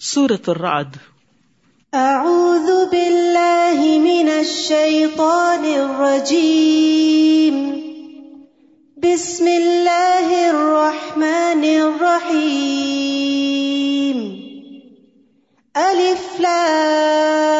سورت الرعد. اعوذ باللہ من الشیطان الرجیم بسم اللہ الرحمن الرحیم الف لام.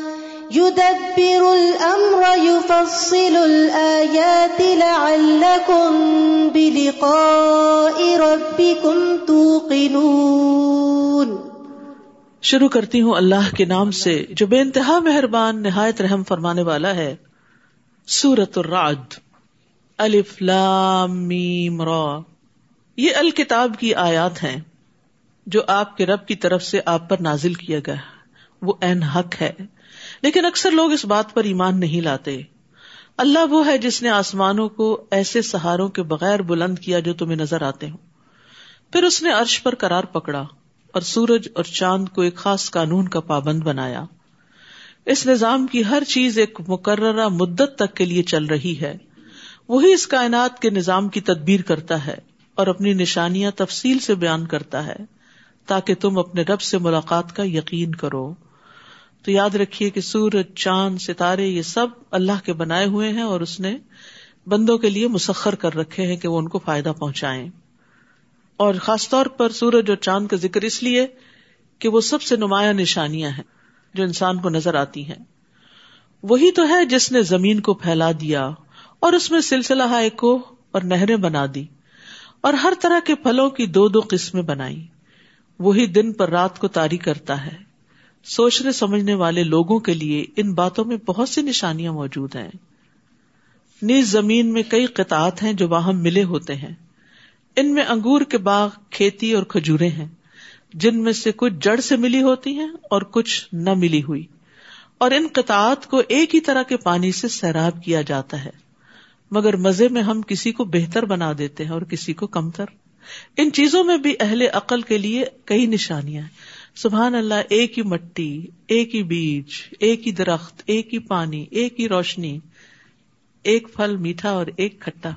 يدبر الأمر، يفصل الآيات لعلكم بلقاء ربكم توقنون. شروع کرتی ہوں اللہ کے نام سے، جو بے انتہا مہربان، نہایت رحم فرمانے والا ہے۔ سورت الرعد. الف لام میم را. یہ الکتاب کی آیات ہیں، جو آپ کے رب کی طرف سے آپ پر نازل کیا گیا۔ وہ این حق ہے۔ لیکن اکثر لوگ اس بات پر ایمان نہیں لاتے۔ اللہ وہ ہے جس نے آسمانوں کو ایسے سہاروں کے بغیر بلند کیا جو تمہیں نظر آتے ہوں۔ پھر اس نے عرش پر قرار پکڑا اور سورج اور چاند کو ایک خاص قانون کا پابند بنایا۔ اس نظام کی ہر چیز ایک مقررہ مدت تک کے لیے چل رہی ہے۔ وہی اس کائنات کے نظام کی تدبیر کرتا ہے اور اپنی نشانیاں تفصیل سے بیان کرتا ہے تاکہ تم اپنے رب سے ملاقات کا یقین کرو۔ تو یاد رکھیے کہ سورج، چاند، ستارے، یہ سب اللہ کے بنائے ہوئے ہیں اور اس نے بندوں کے لیے مسخر کر رکھے ہیں کہ وہ ان کو فائدہ پہنچائیں۔ اور خاص طور پر سورج اور چاند کا ذکر اس لیے کہ وہ سب سے نمایاں نشانیاں ہیں جو انسان کو نظر آتی ہیں۔ وہی تو ہے جس نے زمین کو پھیلا دیا اور اس میں سلسلہ ہائے کو اور نہریں بنا دی اور ہر طرح کے پھلوں کی دو دو قسمیں بنائی۔ وہی دن پر رات کو تاری کرتا ہے۔ سوچنے سمجھنے والے لوگوں کے لیے ان باتوں میں بہت سی نشانیاں موجود ہیں۔ نیز زمین میں کئی قطعات ہیں جو وہاں ملے ہوتے ہیں۔ ان میں انگور کے باغ، کھیتی اور کھجورے ہیں۔ جن میں سے کچھ جڑ سے ملی ہوتی ہیں اور کچھ نہ ملی ہوئی۔ اور ان قطعات کو ایک ہی طرح کے پانی سے سیراب کیا جاتا ہے۔ مگر مزے میں ہم کسی کو بہتر بنا دیتے ہیں اور کسی کو کمتر۔ ان چیزوں میں بھی اہل عقل کے لیے کئی نشانیاں ہیں۔ سبحان اللہ، ایک ہی مٹی، ایک ہی بیج، ایک ہی درخت، ایک ہی پانی، ایک ہی روشنی، ایک پھل میٹھا اور ایک کھٹا،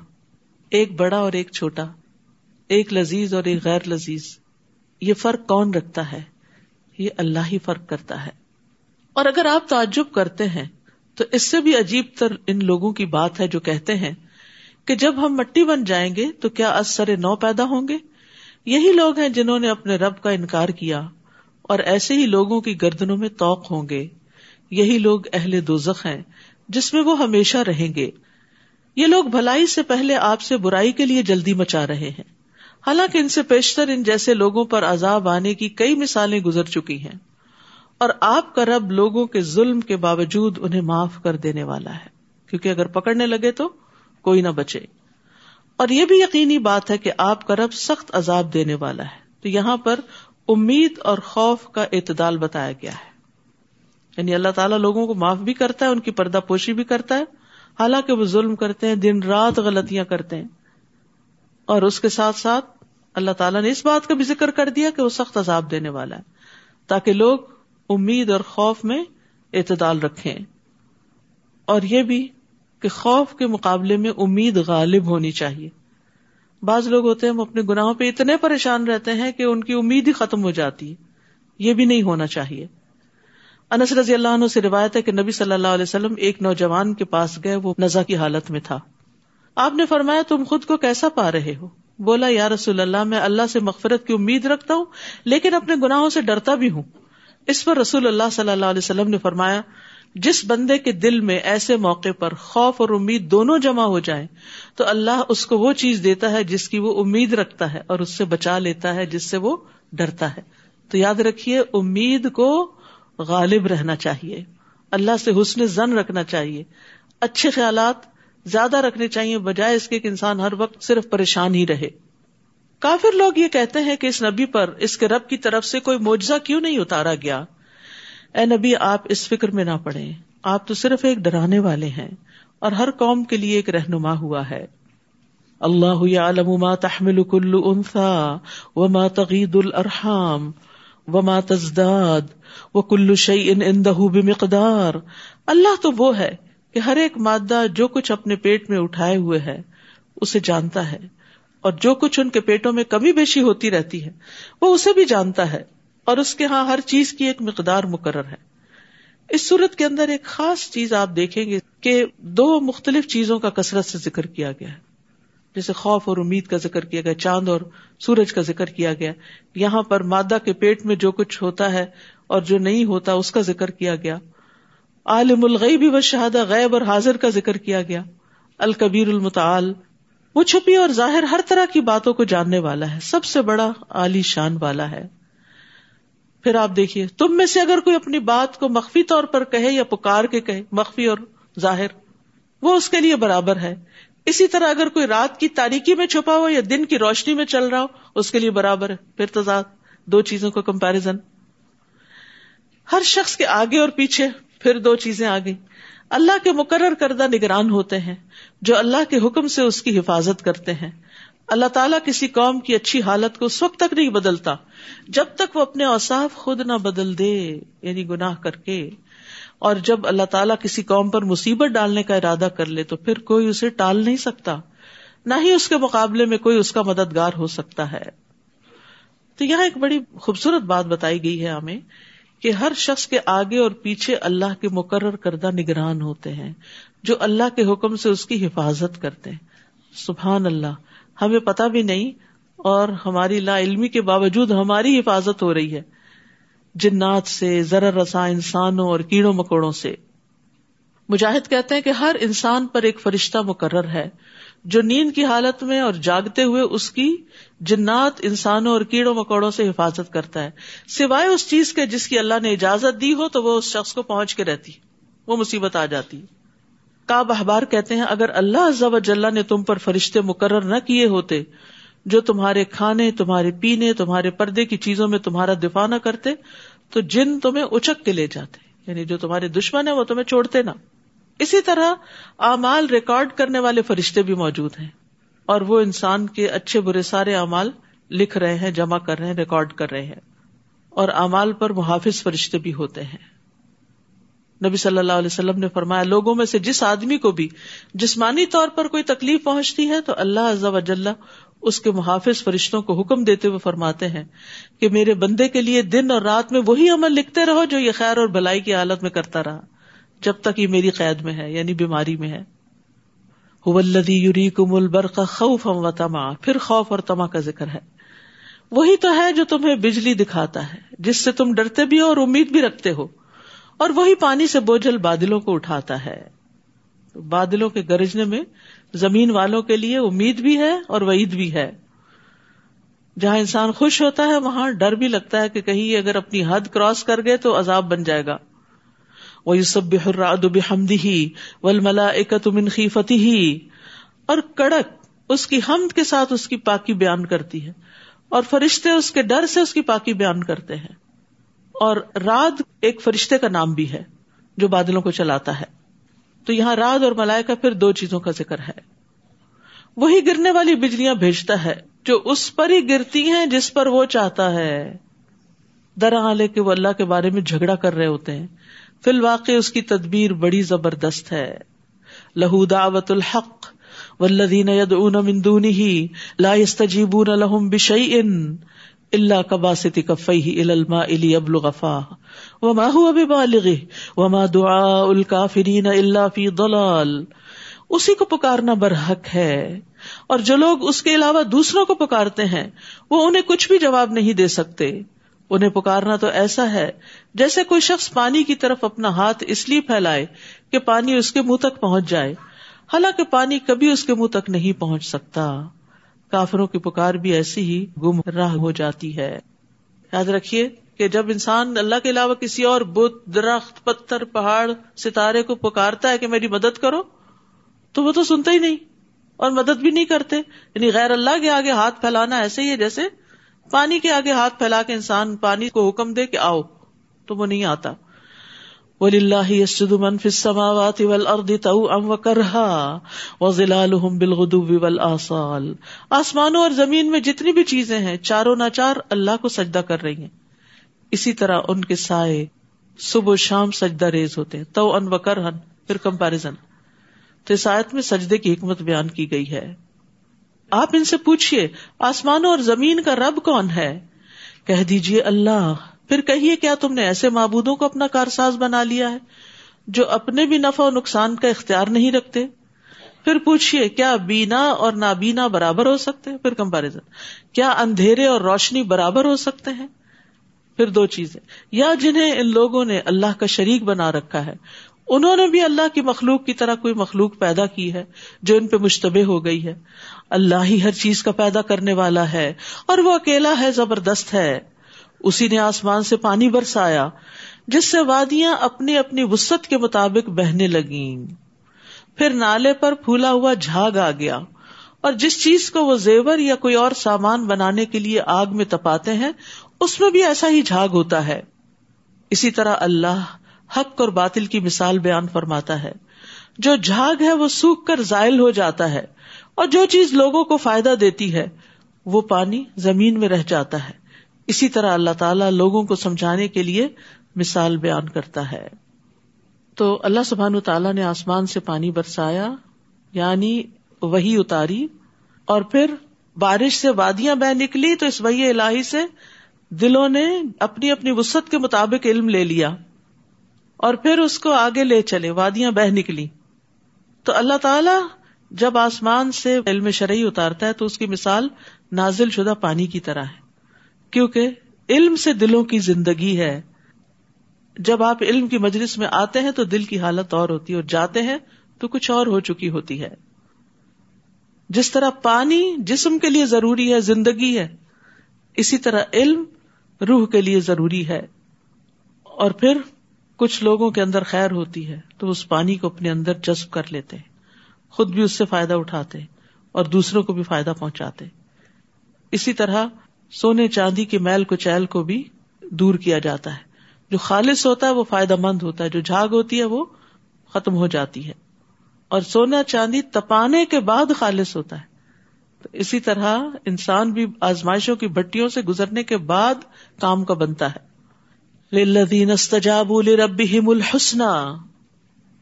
ایک بڑا اور ایک چھوٹا، ایک لذیذ اور ایک غیر لذیذ۔ یہ فرق کون رکھتا ہے؟ یہ اللہ ہی فرق کرتا ہے۔ اور اگر آپ تعجب کرتے ہیں، تو اس سے بھی عجیب تر ان لوگوں کی بات ہے جو کہتے ہیں کہ جب ہم مٹی بن جائیں گے تو کیا اثر نو پیدا ہوں گے؟ یہی لوگ ہیں جنہوں نے اپنے رب کا انکار کیا۔ اور ایسے ہی لوگوں کی گردنوں میں توق ہوں گے۔ یہی لوگ اہل دوزخ ہیں، جس میں وہ ہمیشہ رہیں گے۔ یہ لوگ بھلائی سے پہلے آپ سے برائی کے لیے جلدی مچا رہے ہیں۔ حالانکہ ان سے پیشتر ان جیسے لوگوں پر عذاب آنے کی کئی مثالیں گزر چکی ہیں۔ اور آپ کا رب لوگوں کے ظلم کے باوجود انہیں معاف کر دینے والا ہے۔ کیونکہ اگر پکڑنے لگے تو کوئی نہ بچے۔ اور یہ بھی یقینی بات ہے کہ آپ کا رب سخت عذاب دینے والا ہے۔ تو یہاں پر امید اور خوف کا اعتدال بتایا گیا ہے۔ یعنی اللہ تعالیٰ لوگوں کو معاف بھی کرتا ہے، ان کی پردہ پوشی بھی کرتا ہے۔ حالانکہ وہ ظلم کرتے ہیں، دن رات غلطیاں کرتے ہیں۔ اور اس کے ساتھ ساتھ اللہ تعالیٰ نے اس بات کا بھی ذکر کر دیا کہ وہ سخت عذاب دینے والا ہے۔ تاکہ لوگ امید اور خوف میں اعتدال رکھیں۔ اور یہ بھی کہ خوف کے مقابلے میں امید غالب ہونی چاہیے۔ بعض لوگ ہوتے ہیں وہ اپنے گناہوں پہ اتنے پریشان رہتے ہیں کہ ان کی امید ہی ختم ہو جاتی ہے یہ بھی نہیں ہونا چاہیے۔ انس رضی اللہ عنہ سے روایت ہے کہ نبی صلی اللہ علیہ وسلم ایک نوجوان کے پاس گئے، وہ نزا کی حالت میں تھا۔ آپ نے فرمایا، تم خود کو کیسا پا رہے ہو؟ بولا، یا رسول اللہ، میں اللہ سے مغفرت کی امید رکھتا ہوں، لیکن اپنے گناہوں سے ڈرتا بھی ہوں۔ اس پر رسول اللہ صلی اللہ علیہ وسلم نے فرمایا جس بندے کے دل میں ایسے موقع پر خوف اور امید دونوں جمع ہو جائیں، تو اللہ اس کو وہ چیز دیتا ہے جس کی وہ امید رکھتا ہے اور اس سے بچا لیتا ہے جس سے وہ ڈرتا ہے۔ تو یاد رکھیے، امید کو غالب رہنا چاہیے، اللہ سے حسن زن رکھنا چاہیے۔ اچھے خیالات زیادہ رکھنے چاہیے، بجائے اس کے کہ انسان ہر وقت صرف پریشان ہی رہے۔ کافر لوگ یہ کہتے ہیں کہ اس نبی پر، اس کے رب کی طرف سے کوئی معجزہ کیوں نہیں اتارا گیا؟ اے نبی، آپ اس فکر میں نہ پڑے آپ تو صرف ایک ڈرانے والے ہیں اور ہر قوم کے لیے ایک رہنما ہوا ہے۔ اللہ يعلم ما تحمل كل انثى وما تغيد الارحام وما تزداد وكل شيء عنده بمقدار۔ اللہ تو وہ ہے کہ ہر ایک مادہ جو کچھ اپنے پیٹ میں اٹھائے ہوئے ہے، اسے جانتا ہے۔ اور جو کچھ ان کے پیٹوں میں کمی بیشی ہوتی رہتی ہے، وہ اسے بھی جانتا ہے۔ اور اس کے ہاں ہر چیز کی ایک مقدار مقرر ہے۔ اس صورت کے اندر ایک خاص چیز آپ دیکھیں گے کہ دو مختلف چیزوں کا کثرت سے ذکر کیا گیا ہے۔ جیسے خوف اور امید کا ذکر کیا گیا، چاند اور سورج کا ذکر کیا گیا۔ یہاں پر مادہ کے پیٹ میں جو کچھ ہوتا ہے اور جو نہیں ہوتا، اس کا ذکر کیا گیا۔ عالم الغیب و شہادہ غیب اور حاضر کا ذکر کیا گیا۔ الکبیر المتعال، وہ چھپی اور ظاہر ہر طرح کی باتوں کو جاننے والا ہے۔ سب سے بڑا عالی شان والا ہے۔ پھر آپ دیکھیے، تم میں سے اگر کوئی اپنی بات کو مخفی طور پر کہے یا پکار کے کہے، مخفی اور ظاہر، وہ اس کے لیے برابر ہے۔ اسی طرح اگر کوئی رات کی تاریکی میں چھپا ہو یا دن کی روشنی میں چل رہا ہو، اس کے لیے برابر ہے۔ پھر تضاد دو چیزوں کا کمپیرزن ہر شخص کے آگے اور پیچھے پھر دو چیزیں آ گئی اللہ کے مقرر کردہ نگران ہوتے ہیں، جو اللہ کے حکم سے اس کی حفاظت کرتے ہیں۔ اللہ تعالیٰ کسی قوم کی اچھی حالت کو اس وقت تک نہیں بدلتا، جب تک وہ اپنے اوساف خود نہ بدل دے یعنی گناہ کر کے۔ اور جب اللہ تعالیٰ کسی قوم پر مصیبت ڈالنے کا ارادہ کر لے، تو پھر کوئی اسے ٹال نہیں سکتا۔ نہ ہی اس کے مقابلے میں کوئی اس کا مددگار ہو سکتا ہے۔ تو یہاں ایک بڑی خوبصورت بات بتائی گئی ہے ہمیں کہ ہر شخص کے آگے اور پیچھے اللہ کے مقرر کردہ نگران ہوتے ہیں، جو اللہ کے حکم سے اس کی حفاظت کرتے ہیں۔ سبحان اللہ۔ ہمیں پتا بھی نہیں اور ہماری لا علمی کے باوجود ہماری حفاظت ہو رہی ہے۔ جنات سے ذرا رسا انسانوں اور کیڑوں مکوڑوں سے۔ مجاہد کہتے ہیں کہ ہر انسان پر ایک فرشتہ مقرر ہے، جو نیند کی حالت میں اور جاگتے ہوئے اس کی جنات، انسانوں اور کیڑوں مکوڑوں سے حفاظت کرتا ہے۔ سوائے اس چیز کے جس کی اللہ نے اجازت دی ہو تو وہ اس شخص کو پہنچ کے رہتی، وہ مصیبت آ جاتی۔ کاب احبار کہتے ہیں، اگر اللہ عزب جل نے تم پر فرشتے مقرر نہ کیے ہوتے، جو تمہارے کھانے، تمہارے پینے، تمہارے پردے کی چیزوں میں تمہارا دفاع نہ کرتے، تو جن تمہیں اچک کے لے جاتے۔ یعنی جو تمہارے دشمن ہے وہ تمہیں چھوڑتے نا اسی طرح اعمال ریکارڈ کرنے والے فرشتے بھی موجود ہیں۔ اور وہ انسان کے اچھے برے سارے اعمال لکھ رہے ہیں، جمع کر رہے ہیں، ریکارڈ کر رہے ہیں۔ اور اعمال پر محافظ فرشتے بھی ہوتے ہیں۔ نبی صلی اللہ علیہ وسلم نے فرمایا، لوگوں میں سے جس آدمی کو بھی جسمانی طور پر کوئی تکلیف پہنچتی ہے تو اللہ عز و جل اس کے محافظ فرشتوں کو حکم دیتے ہوئے فرماتے ہیں کہ میرے بندے کے لیے دن اور رات میں وہی عمل لکھتے رہو جو یہ خیر اور بھلائی کی حالت میں کرتا رہا، جب تک یہ میری قید میں ہے یعنی بیماری میں ہے۔ یوری کم خوف و تما پھر خوف اور تما کا ذکر ہے۔ وہی تو ہے جو تمہیں بجلی دکھاتا ہے، جس سے تم ڈرتے بھی ہو اور امید بھی رکھتے ہو۔ اور وہی پانی سے بوجھل بادلوں کو اٹھاتا ہے۔ بادلوں کے گرجنے میں زمین والوں کے لیے امید بھی ہے اور وعید بھی ہے۔ جہاں انسان خوش ہوتا ہے، وہاں ڈر بھی لگتا ہے کہ کہیں اگر اپنی حد کراس کر گئے تو عذاب بن جائے گا۔ وہ سب بحراد بحمدی ہی ول ملا منخی ہی اور کڑک اس کی حمد کے ساتھ اس کی پاکی بیان کرتی ہے۔ اور فرشتے اس کے ڈر سے اس کی پاکی بیان کرتے ہیں۔ اور راد ایک فرشتے کا نام بھی ہے جو بادلوں کو چلاتا ہے۔ تو یہاں راد اور ملائے کا پھر دو چیزوں کا ذکر ہے۔ وہی گرنے والی بجلیاں بھیجتا ہے جو اس پر ہی گرتی ہیں جس پر وہ چاہتا ہے۔ درا کے وہ اللہ کے بارے میں جھگڑا کر رہے ہوتے ہیں۔ فی الواقع اس کی تدبیر بڑی زبردست ہے۔ لہو دعوت الحق والذین یدعون من دونه لا يستجیبون لهم بشیئن۔ اللہ کباستی کفئی الما علی ابل غفا وما هو ببالغه وما دعاء الكافرین الا فی ضلال اسی کو پکارنا برحق ہے اور جو لوگ اس کے علاوہ دوسروں کو پکارتے ہیں وہ انہیں کچھ بھی جواب نہیں دے سکتے انہیں پکارنا تو ایسا ہے جیسے کوئی شخص پانی کی طرف اپنا ہاتھ اس لیے پھیلائے کہ پانی اس کے منہ تک پہنچ جائے حالانکہ پانی کبھی اس کے منہ تک نہیں پہنچ سکتا کافروں کی پکار بھی ایسی ہی گم راہ ہو جاتی ہے۔ یاد رکھیے کہ جب انسان اللہ کے علاوہ کسی اور بت، درخت، پتھر، پہاڑ، ستارے کو پکارتا ہے کہ میری مدد کرو، تو وہ تو سنتا ہی نہیں اور مدد بھی نہیں کرتے۔ یعنی غیر اللہ کے آگے ہاتھ پھیلانا ایسے ہی ہے جیسے پانی کے آگے ہاتھ پھیلا کے انسان پانی کو حکم دے کہ آؤ تو وہ نہیں آتا۔ ولی اللہ منف سماوات کرہا بالغدو آسال آسمانوں اور زمین میں جتنی بھی چیزیں ہیں، چاروں ناچار اللہ کو سجدہ کر رہی ہیں۔ اسی طرح ان کے سائے صبح شام سجدہ ریز ہوتے ہیں تو ان و کرہن پھر کمپیرزن تو اس آیت میں سجدے کی حکمت بیان کی گئی ہے۔ آپ ان سے پوچھیے آسمانوں اور زمین کا رب کون ہے؟ کہہ دیجیے اللہ۔ پھر کہیے کیا تم نے ایسے معبودوں کو اپنا کارساز بنا لیا ہے جو اپنے بھی نفع و نقصان کا اختیار نہیں رکھتے؟ پھر پوچھیے کیا بینا اور نابینا برابر ہو سکتے ہیں؟ پھر کمپیرزن کیا اندھیرے اور روشنی برابر ہو سکتے ہیں؟ پھر دو چیزیں، یا جنہیں ان لوگوں نے اللہ کا شریک بنا رکھا ہے، انہوں نے بھی اللہ کی مخلوق کی طرح کوئی مخلوق پیدا کی ہے جو ان پہ مشتبہ ہو گئی ہے؟ اللہ ہی ہر چیز کا پیدا کرنے والا ہے، اور وہ اکیلا ہے، زبردست ہے۔ اسی نے آسمان سے پانی برسایا، جس سے وادیاں اپنی اپنی وسط کے مطابق بہنے لگیں۔ پھر نالے پر پھولا ہوا جھاگ آ گیا، اور جس چیز کو وہ زیور یا کوئی اور سامان بنانے کے لیے آگ میں تپاتے ہیں، اس میں بھی ایسا ہی جھاگ ہوتا ہے۔ اسی طرح اللہ حق اور باطل کی مثال بیان فرماتا ہے۔ جو جھاگ ہے، وہ سوکھ کر زائل ہو جاتا ہے، اور جو چیز لوگوں کو فائدہ دیتی ہے، وہ پانی زمین میں رہ جاتا ہے۔ اسی طرح اللہ تعالیٰ لوگوں کو سمجھانے کے لیے مثال بیان کرتا ہے۔ تو اللہ سبحان تعالیٰ نے آسمان سے پانی برسایا یعنی وہی اتاری، اور پھر بارش سے وادیاں بہ نکلی تو اس وہی الہی سے دلوں نے اپنی اپنی وسط کے مطابق علم لے لیا، اور پھر اس کو آگے لے چلے، وادیاں بہ نکلی۔ تو اللہ تعالی جب آسمان سے علم شرعی اتارتا ہے تو اس کی مثال نازل شدہ پانی کی طرح ہے۔ کیونکہ علم سے دلوں کی زندگی ہے۔ جب آپ علم کی مجلس میں آتے ہیں تو دل کی حالت اور ہوتی ہے اور جاتے ہیں تو کچھ اور ہو چکی ہوتی ہے۔ جس طرح پانی جسم کے لیے ضروری ہے، زندگی ہے، اسی طرح علم روح کے لیے ضروری ہے۔ اور پھر کچھ لوگوں کے اندر خیر ہوتی ہے تو اس پانی کو اپنے اندر جذب کر لیتے خود بھی اس سے فائدہ اٹھاتے اور دوسروں کو بھی فائدہ پہنچاتے اسی طرح سونے چاندی کے میل کو چیل کو بھی دور کیا جاتا ہے۔ جو خالص ہوتا ہے وہ فائدہ مند ہوتا ہے، جو جھاگ ہوتی ہے وہ ختم ہو جاتی ہے۔ اور سونا چاندی تپانے کے بعد خالص ہوتا ہے۔ تو اسی طرح انسان بھی آزمائشوں کی بٹیوں سے گزرنے کے بعد کام کا بنتا ہے۔ للذین استجابوا لربهم الحسنى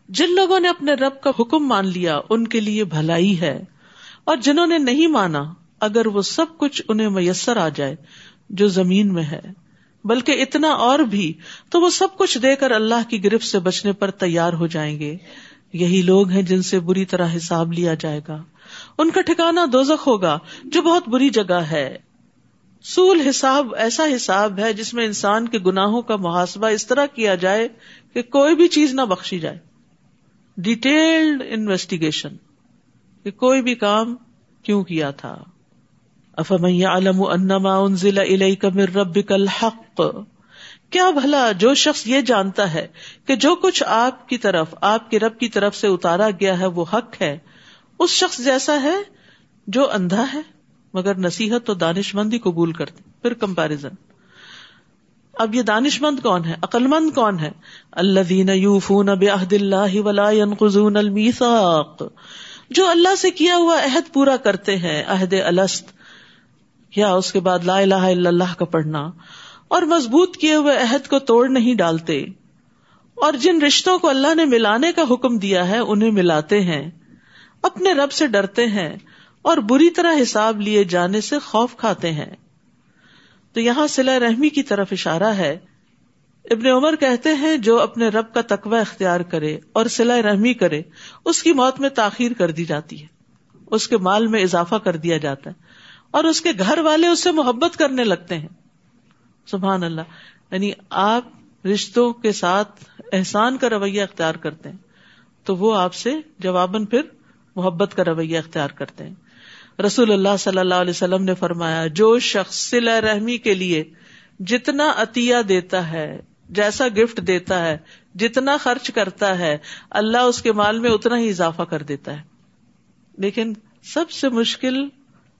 جن لوگوں نے اپنے رب کا حکم مان لیا، ان کے لیے بھلائی ہے۔ اور جنہوں نے نہیں مانا اگر وہ سب کچھ انہیں میسر آ جائے جو زمین میں ہے، بلکہ اتنا اور بھی، تو وہ سب کچھ دے کر اللہ کی گرفت سے بچنے پر تیار ہو جائیں گے۔ یہی لوگ ہیں جن سے بری طرح حساب لیا جائے گا۔ ان کا ٹھکانا دوزخ ہوگا، جو بہت بری جگہ ہے۔ سول حساب ایسا حساب ہے جس میں انسان کے گناہوں کا محاسبہ اس طرح کیا جائے کہ کوئی بھی چیز نہ بخشی جائے۔ ڈیٹیلڈ انویسٹیگیشن کہ کوئی بھی کام کیوں کیا تھا۔ افام انما انزل الیک من ربک الحق؟ کیا بھلا جو شخص یہ جانتا ہے کہ جو کچھ آپ کی طرف، آپ کے رب کی طرف سے اتارا گیا ہے، وہ حق ہے، اس شخص جیسا ہے جو اندھا ہے، مگر نصیحت تو دانش مند ہی قبول کرتے۔ پھر کمپیرزن اب یہ دانش مند کون ہے؟ عقل مند کون ہے؟ اللہ دین یوفون بعہد اللہ ولا ينقضون المیثاق۔ جو اللہ سے کیا ہوا عہد پورا کرتے ہیں، عہد الست یا اس کے بعد لا الہ الا اللہ کا پڑھنا اور مضبوط کیے ہوئے عہد کو توڑ نہیں ڈالتے اور جن رشتوں کو اللہ نے ملانے کا حکم دیا ہے انہیں ملاتے ہیں، اپنے رب سے ڈرتے ہیں اور بری طرح حساب لیے جانے سے خوف کھاتے ہیں۔ تو یہاں سلا رحمی کی طرف اشارہ ہے۔ ابن عمر کہتے ہیں، جو اپنے رب کا تقوی اختیار کرے اور سلا رحمی کرے، اس کی موت میں تاخیر کر دی جاتی ہے۔ اس کے مال میں اضافہ کر دیا جاتا ہے۔ اور اس کے گھر والے اس سے محبت کرنے لگتے ہیں۔ سبحان اللہ۔ یعنی آپ رشتوں کے ساتھ احسان کا رویہ اختیار کرتے ہیں، تو وہ آپ سے جواباً پھر محبت کا رویہ اختیار کرتے ہیں۔ رسول اللہ صلی اللہ علیہ وسلم نے فرمایا، جو شخص سلا رحمی کے لیے جتنا عطیہ دیتا ہے، جیسا گفٹ دیتا ہے، جتنا خرچ کرتا ہے، اللہ اس کے مال میں اتنا ہی اضافہ کر دیتا ہے۔ لیکن سب سے مشکل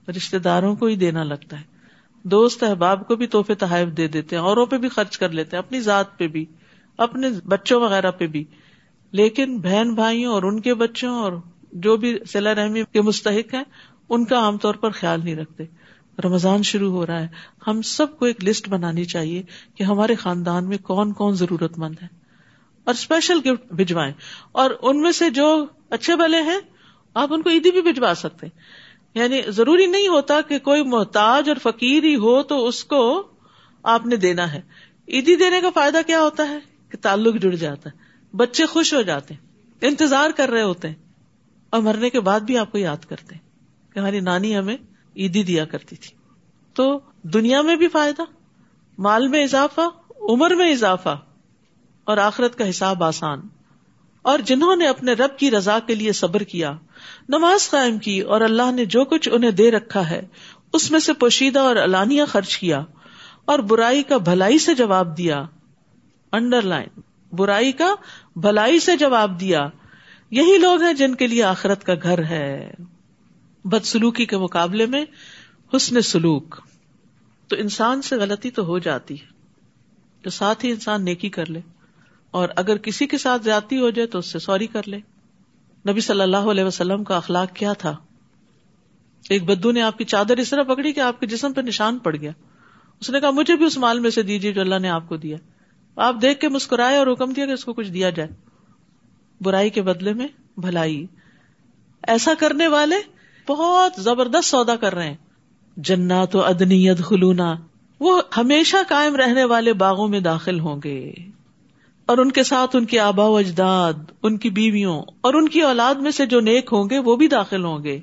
رشتے داروں کو ہی دینا لگتا ہے۔ دوست احباب کو بھی تحفے تحائف دے دیتے ہیں، اوروں پہ بھی خرچ کر لیتے ہیں، اپنی ذات پہ بھی، اپنے بچوں وغیرہ پہ بھی۔ لیکن بہن بھائیوں اور ان کے بچوں اور جو بھی سلا رحمی کے مستحق ہیں، ان کا عام طور پر خیال نہیں رکھتے۔ رمضان شروع ہو رہا ہے۔ ہم سب کو ایک لسٹ بنانی چاہیے کہ ہمارے خاندان میں کون کون ضرورت مند ہے۔ اور اسپیشل گفٹ بھجوائیں۔ اور ان میں سے جو اچھے بلے ہیں، آپ ان کو عیدی بھی بھجوا سکتے یعنی ضروری نہیں ہوتا کہ کوئی محتاج اور فقیر ہی ہو تو اس کو آپ نے دینا ہے۔ عیدی دینے کا فائدہ کیا ہوتا ہے؟ کہ تعلق جڑ جاتا ہے۔ بچے خوش ہو جاتے ہیں، انتظار کر رہے ہوتے ہیں اور مرنے کے بعد بھی آپ کو یاد کرتے کہ ہماری نانی ہمیں عیدی دیا کرتی تھی۔ تو دنیا میں بھی فائدہ، مال میں اضافہ، عمر میں اضافہ اور آخرت کا حساب آسان۔ اور جنہوں نے اپنے رب کی رضا کے لیے صبر کیا نماز قائم کی اور اللہ نے جو کچھ انہیں دے رکھا ہے، اس میں سے پوشیدہ اور الانیہ خرچ کیا اور برائی کا بھلائی سے جواب دیا۔ انڈر لائن برائی کا بھلائی سے جواب دیا۔ یہی لوگ ہیں جن کے لیے آخرت کا گھر ہے۔ بدسلوکی کے مقابلے میں حسن سلوک۔ تو انسان سے غلطی تو ہو جاتی ہے۔ تو ساتھ ہی انسان نیکی کر لے۔ اور اگر کسی کے ساتھ زیادتی ہو جائے تو اس سے سوری کر لے۔ نبی صلی اللہ علیہ وسلم کا اخلاق کیا تھا؟ ایک بدو نے آپ کی چادر اس طرح پکڑی کہ آپ کے جسم پہ نشان پڑ گیا۔ اس نے کہا، مجھے بھی اس مال میں سے دیجیے جو اللہ نے آپ کو دیا۔ آپ دیکھ کے مسکرائے اور حکم دیا کہ اس کو کچھ دیا جائے۔ برائی کے بدلے میں بھلائی۔ ایسا کرنے والے بہت زبردست سودا کر رہے ہیں۔ جنات و ادنیت خلونا وہ ہمیشہ قائم رہنے والے باغوں میں داخل ہوں گے۔ اور ان کے ساتھ ان کے آبا و اجداد، ان کی بیویوں اور ان کی اولاد میں سے جو نیک ہوں گے، وہ بھی داخل ہوں گے۔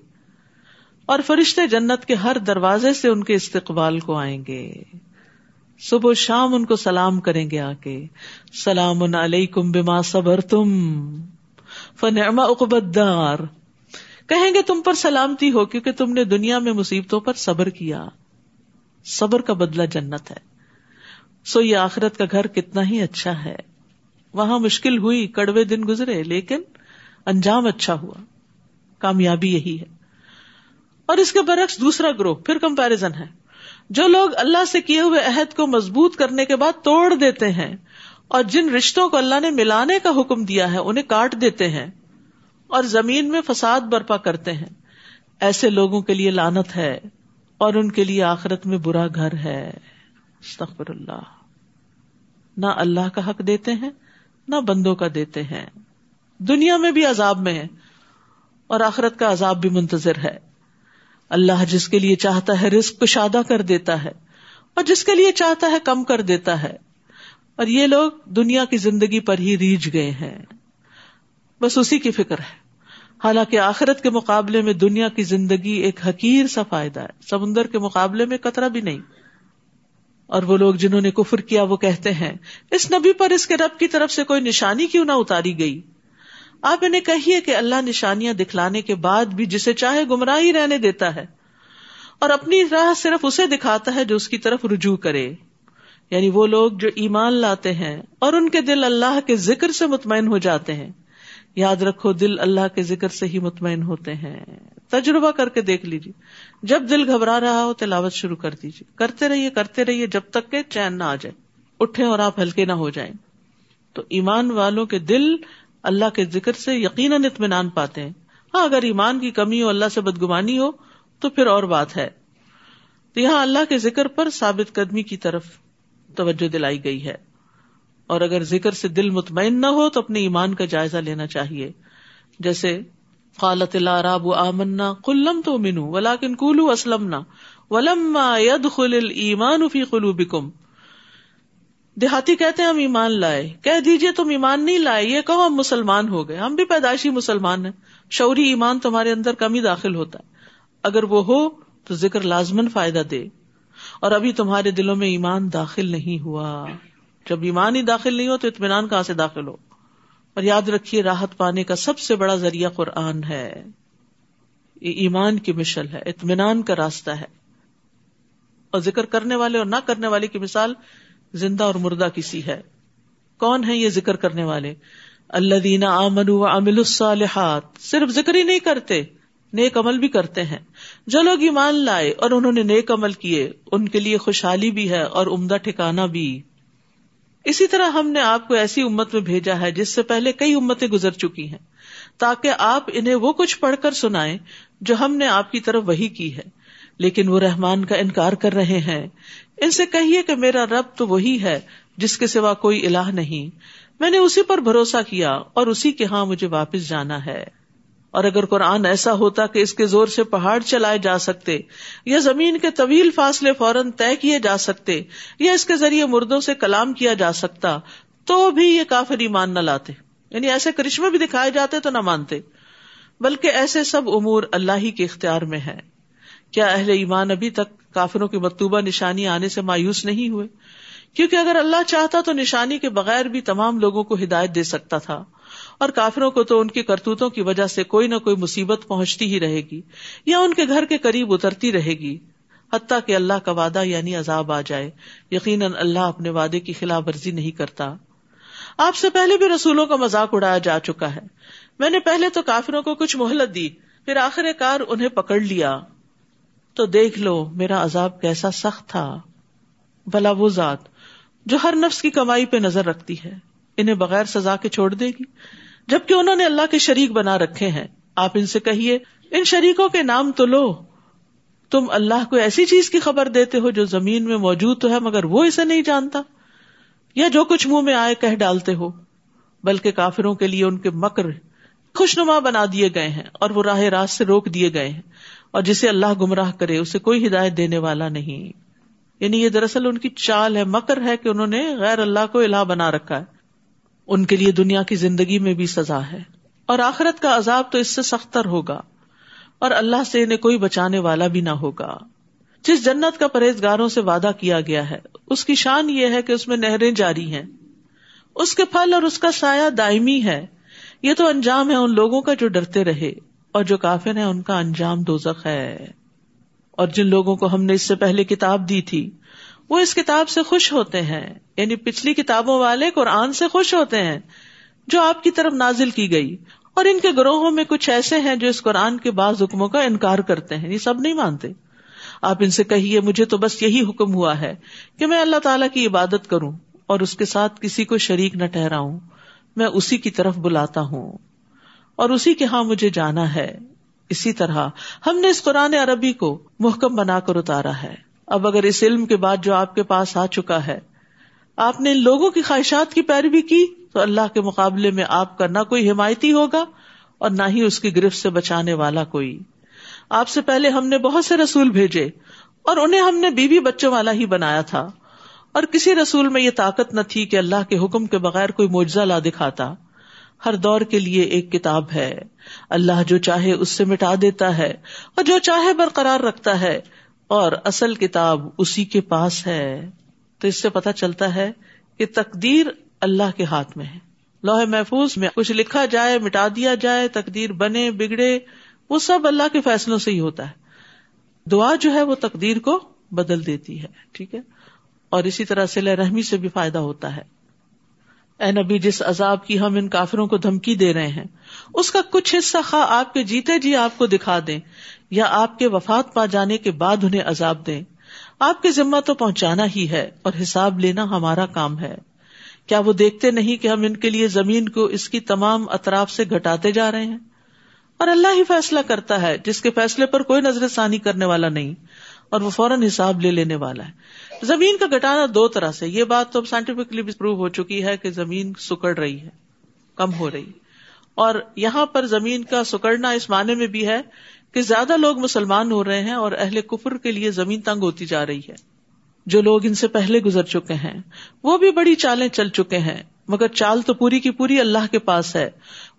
اور فرشتے جنت کے ہر دروازے سے ان کے استقبال کو آئیں گے۔ صبح و شام ان کو سلام کریں گے آ کے سلام علیکم بما صبر تم فنعما اقبدار کہیں گے تم پر سلامتی ہو، کیونکہ تم نے دنیا میں مصیبتوں پر صبر کیا۔ صبر کا بدلہ جنت ہے۔ سو یہ آخرت کا گھر کتنا ہی اچھا ہے۔ وہاں مشکل ہوئی، کڑوے دن گزرے، لیکن انجام اچھا ہوا۔ کامیابی یہی ہے۔ اور اس کے برعکس دوسرا گروہ پھر کمپیرزن ہے۔ جو لوگ اللہ سے کیے ہوئے عہد کو مضبوط کرنے کے بعد توڑ دیتے ہیں اور جن رشتوں کو اللہ نے ملانے کا حکم دیا ہے، انہیں کاٹ دیتے ہیں اور زمین میں فساد برپا کرتے ہیں۔ ایسے لوگوں کے لیے لانت ہے اور ان کے لیے آخرت میں برا گھر ہے۔ استغفر اللہ۔ نہ اللہ کا حق دیتے ہیں نہ بندوں کا دیتے ہیں۔ دنیا میں بھی عذاب میں ہے اور آخرت کا عذاب بھی منتظر ہے۔ اللہ جس کے لیے چاہتا ہے رسک کو کر دیتا ہے اور جس کے لیے چاہتا ہے کم کر دیتا ہے۔ اور یہ لوگ دنیا کی زندگی پر ہی ریج گئے ہیں۔ بس اسی کی فکر ہے۔ حالانکہ آخرت کے مقابلے میں دنیا کی زندگی ایک حقیر سا فائدہ ہے۔ سمندر کے مقابلے میں قطرہ بھی نہیں۔ اور وہ لوگ جنہوں نے کفر کیا وہ کہتے ہیں، اس نبی پر اس کے رب کی طرف سے کوئی نشانی کیوں نہ اتاری گئی؟ آپ انہیں کہیے کہ اللہ نشانیاں دکھلانے کے بعد بھی جسے چاہے گمراہ ہی رہنے دیتا ہے، اور اپنی راہ صرف اسے دکھاتا ہے جو اس کی طرف رجوع کرے۔ یعنی وہ لوگ جو ایمان لاتے ہیں اور ان کے دل اللہ کے ذکر سے مطمئن ہو جاتے ہیں۔ یاد رکھو دل اللہ کے ذکر سے ہی مطمئن ہوتے ہیں۔ تجربہ کر کے دیکھ لیجیے۔ جب دل گھبرا رہا ہو تلاوت شروع کر دیجیے۔ کرتے رہیے کرتے رہیے جب تک کہ چین نہ آ جائے۔ اٹھے اور آپ ہلکے نہ ہو جائیں۔ تو ایمان والوں کے دل اللہ کے ذکر سے یقیناً اطمینان پاتے ہیں۔ ہاں اگر ایمان کی کمی ہو، اللہ سے بدگمانی ہو، تو پھر اور بات ہے۔ تو یہاں اللہ کے ذکر پر ثابت قدمی کی طرف توجہ دلائی گئی ہے۔ اور اگر ذکر سے دل مطمئن نہ ہو، تو اپنے ایمان کا جائزہ لینا چاہیے۔ جیسے قالت العراب آمنا کلم تو منو ولاکن کولو اسلمنا ولما ید خل ایمان فی قلوبکم دیہاتی کہتے ہیں، ہم ایمان لائے۔ کہہ دیجیے، تم ایمان نہیں لائے، یہ کہو ہم مسلمان ہو گئے۔ ہم بھی پیدائشی مسلمان ہیں۔ شعوری ایمان تمہارے اندر کمی داخل ہوتا ہے۔ اگر وہ ہو تو ذکر لازمن فائدہ دے۔ اور ابھی تمہارے دلوں میں ایمان داخل نہیں ہوا۔ جب ایمان ہی داخل نہیں ہو تو اطمینان کہاں سے داخل ہو؟ اور یاد رکھیے، راحت پانے کا سب سے بڑا ذریعہ قرآن ہے۔ یہ ایمان کی مشل ہے، اطمینان کا راستہ ہے۔ اور ذکر کرنے والے اور نہ کرنے والے کی مثال زندہ اور مردہ کسی ہے۔ کون ہے یہ ذکر کرنے والے؟ اللہ دینا آمن امل الصالحات۔ صرف ذکر ہی نہیں کرتے، نیک عمل بھی کرتے ہیں۔ جو لوگ ایمان لائے اور انہوں نے نیک عمل کیے، ان کے لیے خوشحالی بھی ہے اور عمدہ ٹھکانا بھی۔ اسی طرح ہم نے آپ کو ایسی امت میں بھیجا ہے جس سے پہلے کئی امتیں گزر چکی ہیں، تاکہ آپ انہیں وہ کچھ پڑھ کر سنائیں جو ہم نے آپ کی طرف وہی کی ہے۔ لیکن وہ رحمان کا انکار کر رہے ہیں۔ ان سے کہیے کہ میرا رب تو وہی ہے، جس کے سوا کوئی الہ نہیں۔ میں نے اسی پر بھروسہ کیا اور اسی کے ہاں مجھے واپس جانا ہے۔ اور اگر قرآن ایسا ہوتا کہ اس کے زور سے پہاڑ چلائے جا سکتے، یا زمین کے طویل فاصلے فوراً طے کیے جا سکتے، یا اس کے ذریعے مردوں سے کلام کیا جا سکتا، تو بھی یہ کافر ایمان نہ لاتے۔ یعنی ایسے کرشمے بھی دکھائے جاتے تو نہ مانتے۔ بلکہ ایسے سب امور اللہ ہی کے اختیار میں ہے کیا اہل ایمان ابھی تک کافروں کی مکتوبہ نشانی آنے سے مایوس نہیں ہوئے؟ کیونکہ اگر اللہ چاہتا تو نشانی کے بغیر بھی تمام لوگوں کو ہدایت دے سکتا تھا۔ اور کافروں کو تو ان کی کرتوتوں کی وجہ سے کوئی نہ کوئی مصیبت پہنچتی ہی رہے گی، یا ان کے گھر کے قریب اترتی رہے گی، حتیٰ کہ اللہ کا وعدہ یعنی عذاب آ جائے۔ یقیناً اللہ اپنے وعدے کی خلاف ورزی نہیں کرتا۔ آپ سے پہلے بھی رسولوں کا مذاق اڑایا جا چکا ہے۔ میں نے پہلے تو کافروں کو کچھ مہلت دی، پھر آخر کار انہیں پکڑ لیا۔ تو دیکھ لو میرا عذاب کیسا سخت تھا۔ بلا وہ ذات جو ہر نفس کی کمائی پہ نظر رکھتی ہے، انہیں بغیر سزا کے چھوڑ دے گی۔ جبکہ انہوں نے اللہ کے شریک بنا رکھے ہیں۔ آپ ان سے کہیے، ان شریکوں کے نام تو لو۔ تم اللہ کو ایسی چیز کی خبر دیتے ہو جو زمین میں موجود تو ہے، مگر وہ اسے نہیں جانتا۔ یا جو کچھ منہ میں آئے کہہ ڈالتے ہو۔ بلکہ کافروں کے لیے ان کے مکر خوشنما بنا دیے گئے ہیں اور وہ راہ راست سے روک دیے گئے ہیں۔ اور جسے اللہ گمراہ کرے، اسے کوئی ہدایت دینے والا نہیں۔ یعنی یہ دراصل ان کی چال ہے، مکر ہے کہ انہوں نے غیر اللہ کو الہ بنا رکھا ہے۔ ان کے لیے دنیا کی زندگی میں بھی سزا ہے۔ اور آخرت کا عذاب تو اس سے سختر ہوگا۔ اور اللہ سے انہیں کوئی بچانے والا بھی نہ ہوگا۔ جس جنت کا پرہیزگاروں سے وعدہ کیا گیا ہے، اس کی شان یہ ہے کہ اس میں نہریں جاری ہیں۔ اس کے پھل اور اس کا سایہ دائمی ہے۔ یہ تو انجام ہے ان لوگوں کا جو ڈرتے رہے، اور جو کافر ہے ان کا انجام دوزخ ہے۔ اور جن لوگوں کو ہم نے اس سے پہلے کتاب دی تھی وہ اس کتاب سے خوش ہوتے ہیں یعنی پچھلی کتابوں والے قرآن سے خوش ہوتے ہیں، جو آپ کی طرف نازل کی گئی۔ اور ان کے گروہوں میں کچھ ایسے ہیں جو اس قرآن کے بعض حکموں کا انکار کرتے ہیں، یہ سب نہیں مانتے۔ آپ ان سے کہیے، مجھے تو بس یہی حکم ہوا ہے کہ میں اللہ تعالیٰ کی عبادت کروں اور اس کے ساتھ کسی کو شریک نہ ٹھہراؤں۔ میں اسی کی طرف بلاتا ہوں۔ اور اسی کے ہاں مجھے جانا ہے۔ اسی طرح ہم نے اس قرآن عربی کو محکم بنا کر اتارا ہے۔ اب اگر اس علم کے بعد جو آپ کے پاس آ چکا ہے، آپ نے ان لوگوں کی خواہشات کی پیروی کی، تو اللہ کے مقابلے میں آپ کا نہ کوئی حمایتی ہوگا اور نہ ہی اس کی گرفت سے بچانے والا کوئی۔ آپ سے پہلے ہم نے بہت سے رسول بھیجے اور انہیں ہم نے بیوی بچوں والا ہی بنایا تھا۔ اور کسی رسول میں یہ طاقت نہ تھی کہ اللہ کے حکم کے بغیر کوئی معجزہ لا دکھاتا۔ ہر دور کے لیے ایک کتاب ہے۔ اللہ جو چاہے اس سے مٹا دیتا ہے اور جو چاہے برقرار رکھتا ہے۔ اور اصل کتاب اسی کے پاس ہے۔ تو اس سے پتا چلتا ہے کہ تقدیر اللہ کے ہاتھ میں ہے۔ لوہے محفوظ میں کچھ لکھا جائے، مٹا دیا جائے، تقدیر بنے، بگڑے، وہ سب اللہ کے فیصلوں سے ہی ہوتا ہے۔ دعا جو ہے وہ تقدیر کو بدل دیتی ہے، ٹھیک ہے؟ اور اسی طرح سے رحمی سے بھی فائدہ ہوتا ہے۔ اے نبی، جس عذاب کی ہم ان کافروں کو دھمکی دے رہے ہیں، اس کا کچھ حصہ خواہ آپ کے جیتے جی آپ کو دکھا دیں۔ یا آپ کے وفات پا جانے کے بعد انہیں عذاب دیں۔ آپ کی ذمہ تو پہنچانا ہی ہے اور حساب لینا ہمارا کام ہے۔ کیا وہ دیکھتے نہیں کہ ہم ان کے لیے زمین کو اس کی تمام اطراف سے گھٹاتے جا رہے ہیں؟ اور اللہ ہی فیصلہ کرتا ہے، جس کے فیصلے پر کوئی نظر ثانی کرنے والا نہیں، اور وہ فوراً حساب لے لینے والا ہے۔ زمین کا گٹانا دو طرح سے، یہ بات تو سائنٹیفکلی بھی پروو ہو چکی ہے کہ زمین سکڑ رہی ہے، کم ہو رہی ہے۔ اور یہاں پر زمین کا سکڑنا اس معنی میں بھی ہے کہ زیادہ لوگ مسلمان ہو رہے ہیں اور اہل کفر کے لیے زمین تنگ ہوتی جا رہی ہے۔ جو لوگ ان سے پہلے گزر چکے ہیں، وہ بھی بڑی چالیں چل چکے ہیں، مگر چال تو پوری کی پوری اللہ کے پاس ہے۔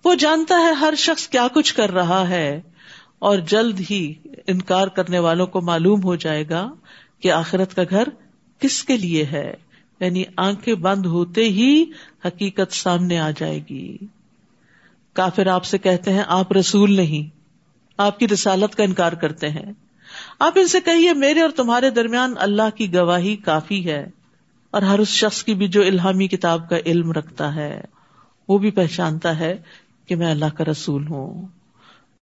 وہ جانتا ہے ہر شخص کیا کچھ کر رہا ہے، اور جلد ہی انکار کرنے والوں کو معلوم ہو جائے گا کہ آخرت کا گھر کس کے لیے ہے۔ یعنی آنکھیں بند ہوتے ہی حقیقت سامنے آ جائے گی۔ کافر آپ سے کہتے ہیں، آپ رسول نہیں، آپ کی رسالت کا انکار کرتے ہیں۔ آپ ان سے کہیے، میرے اور تمہارے درمیان اللہ کی گواہی کافی ہے، اور ہر اس شخص کی بھی جو الہامی کتاب کا علم رکھتا ہے، وہ بھی پہچانتا ہے کہ میں اللہ کا رسول ہوں۔